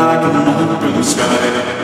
like an open sky.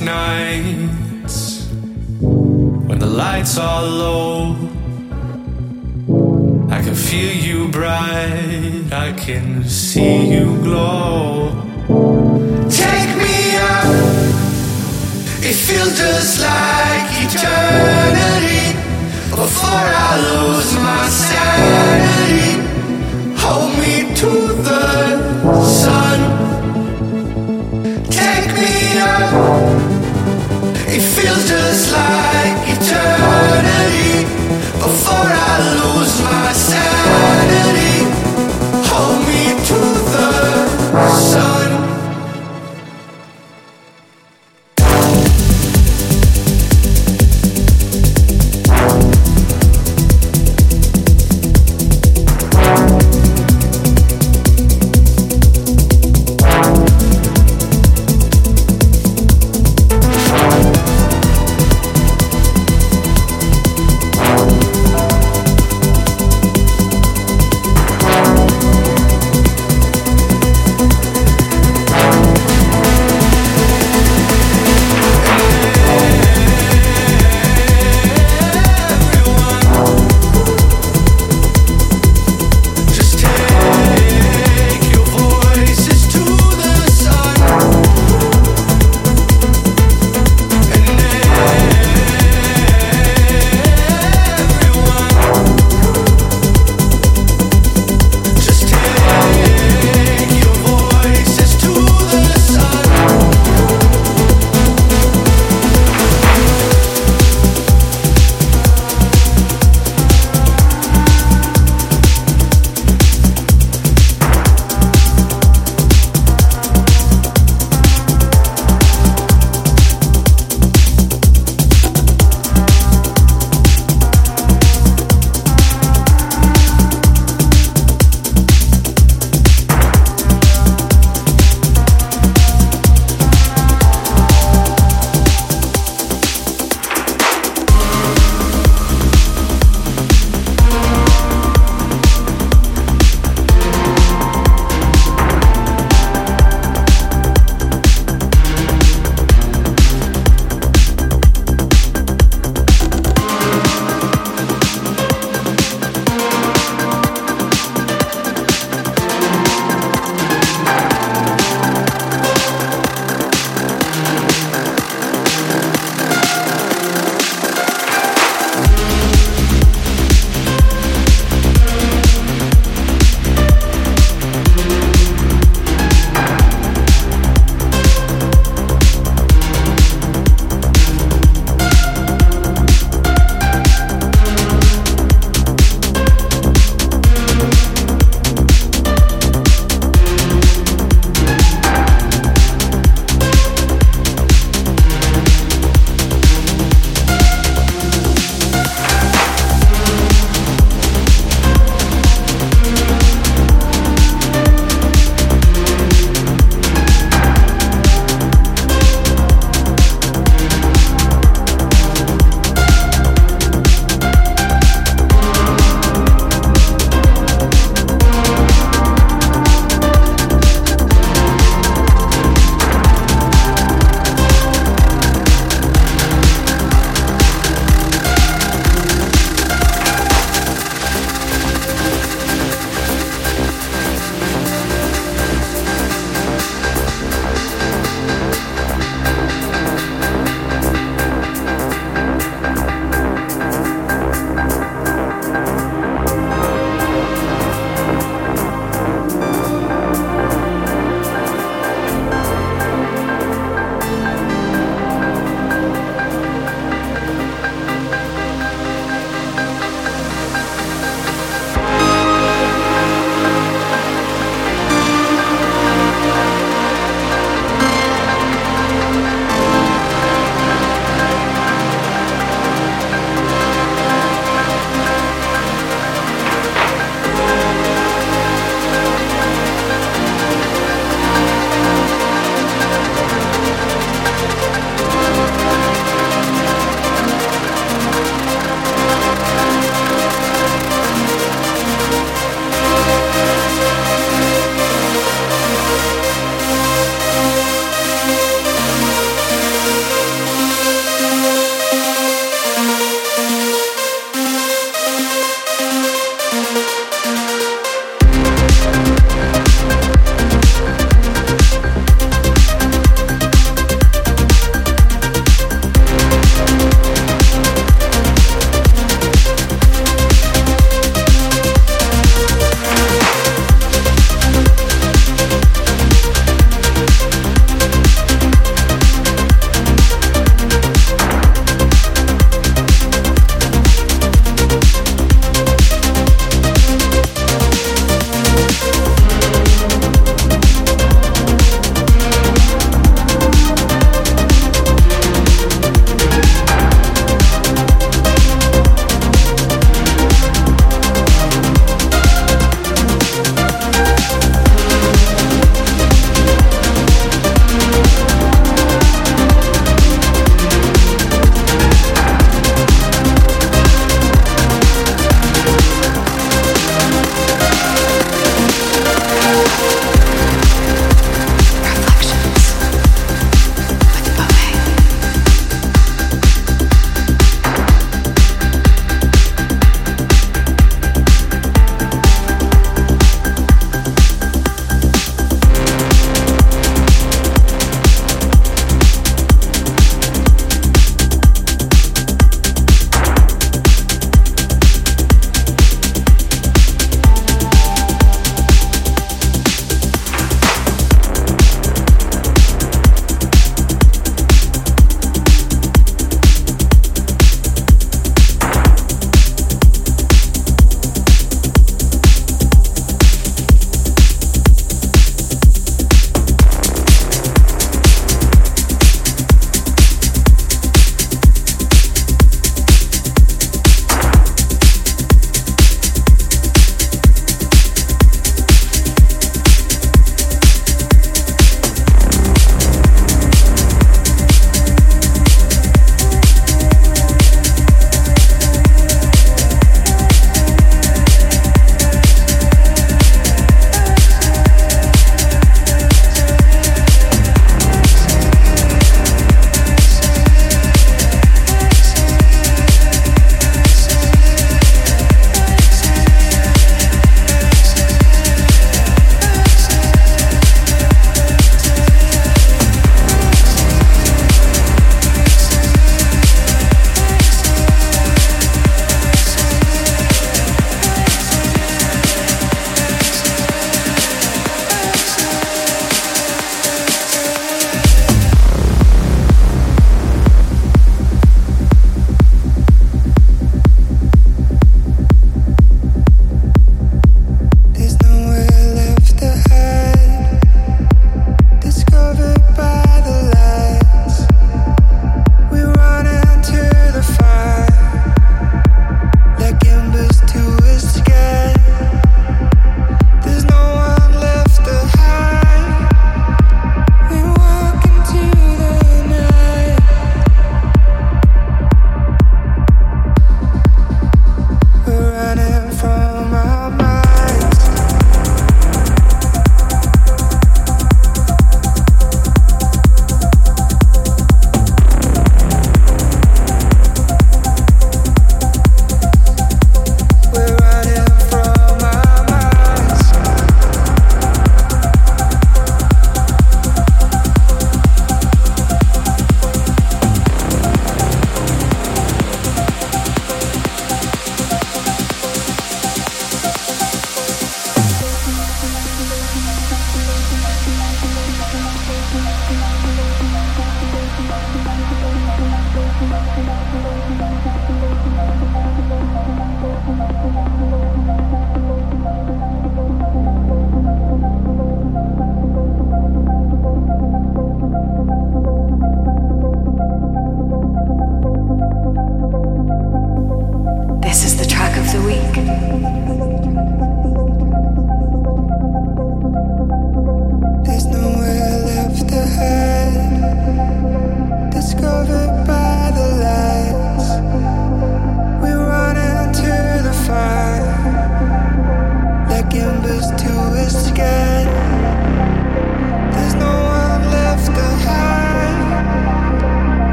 Nights when the lights are low I can feel you bright, I can see you glow. Take me up, it feels just like eternity. Before I lose my sanity, hold me to the sun. Take me up, it feels just like eternity. Before I lose my sanity,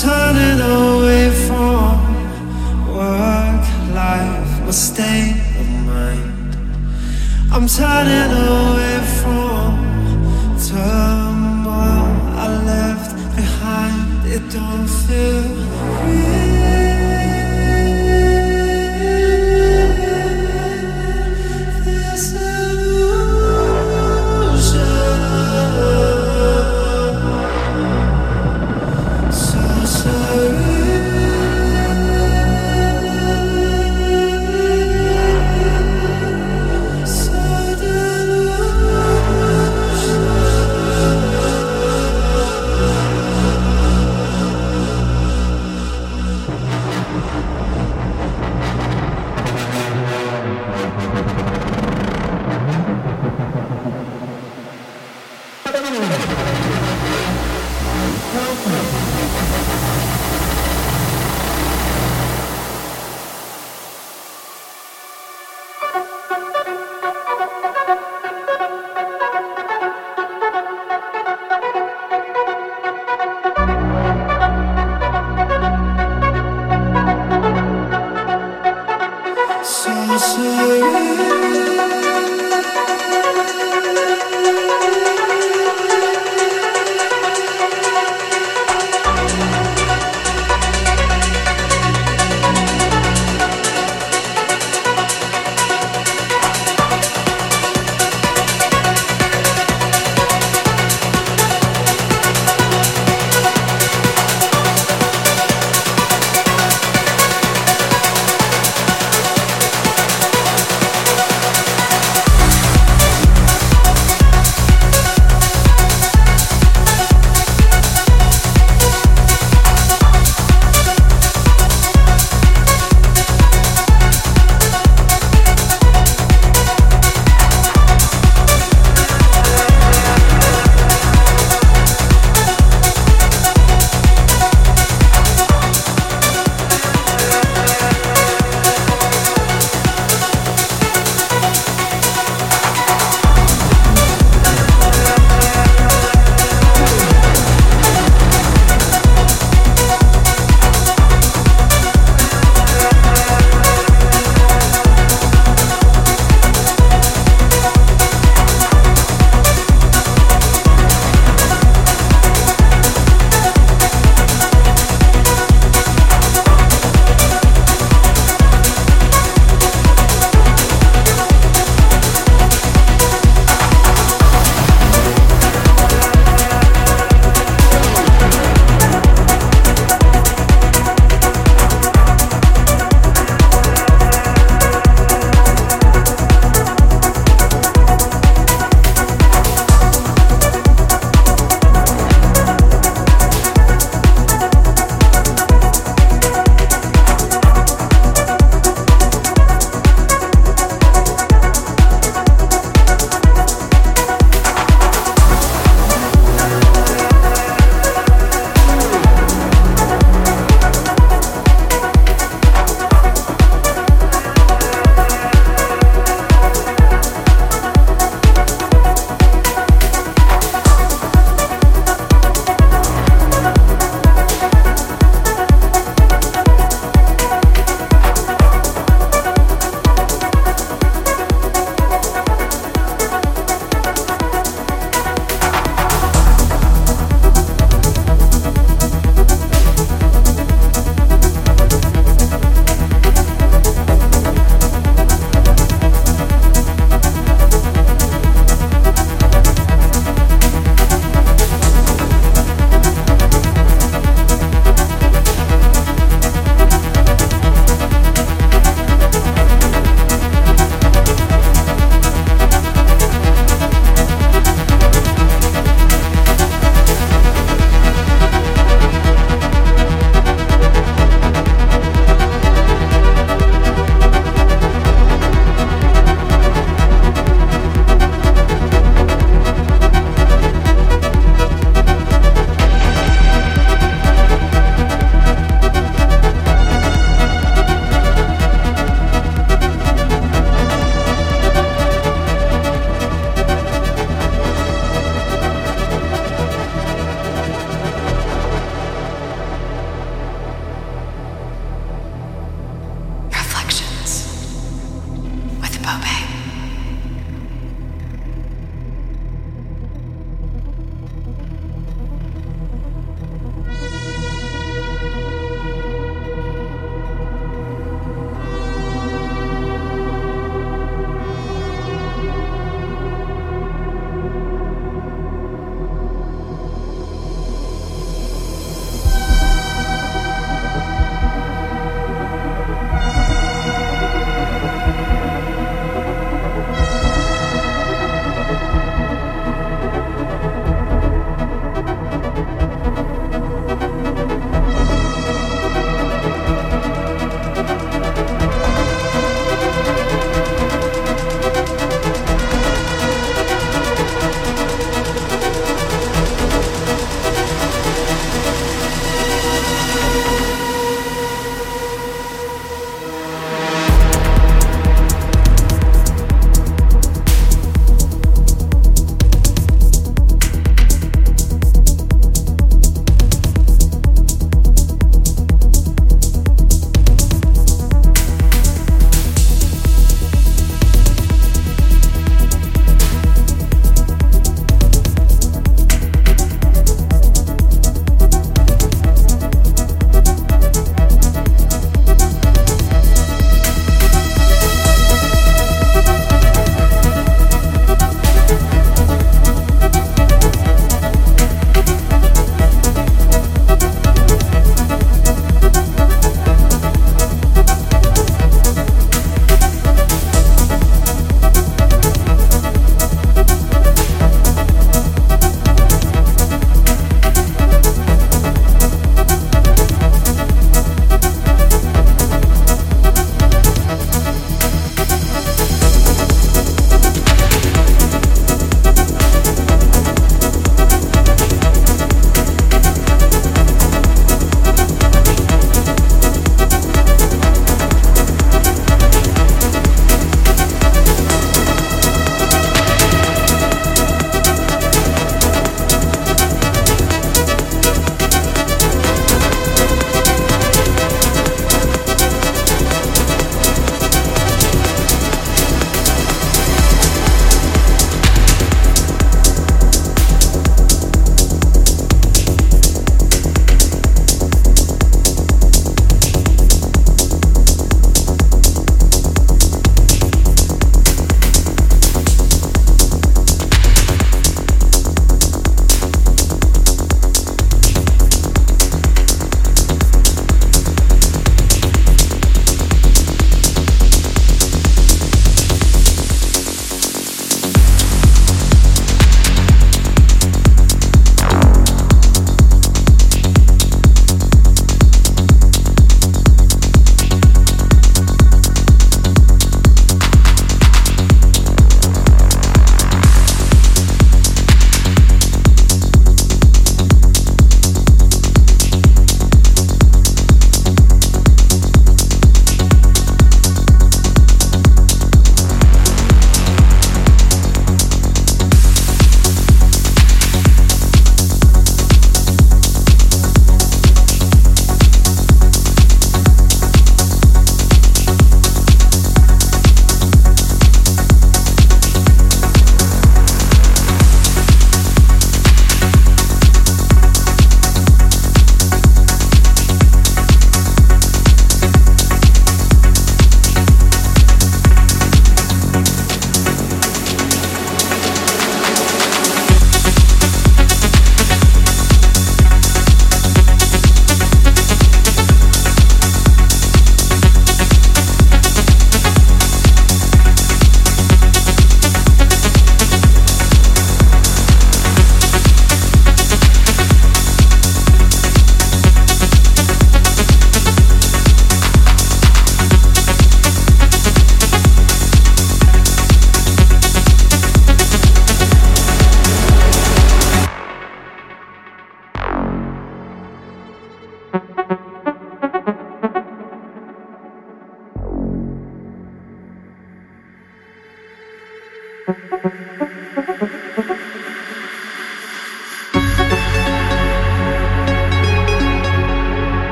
turning away from work life my state of mind. I'm turning away from turmoil. I left behind. It don't feel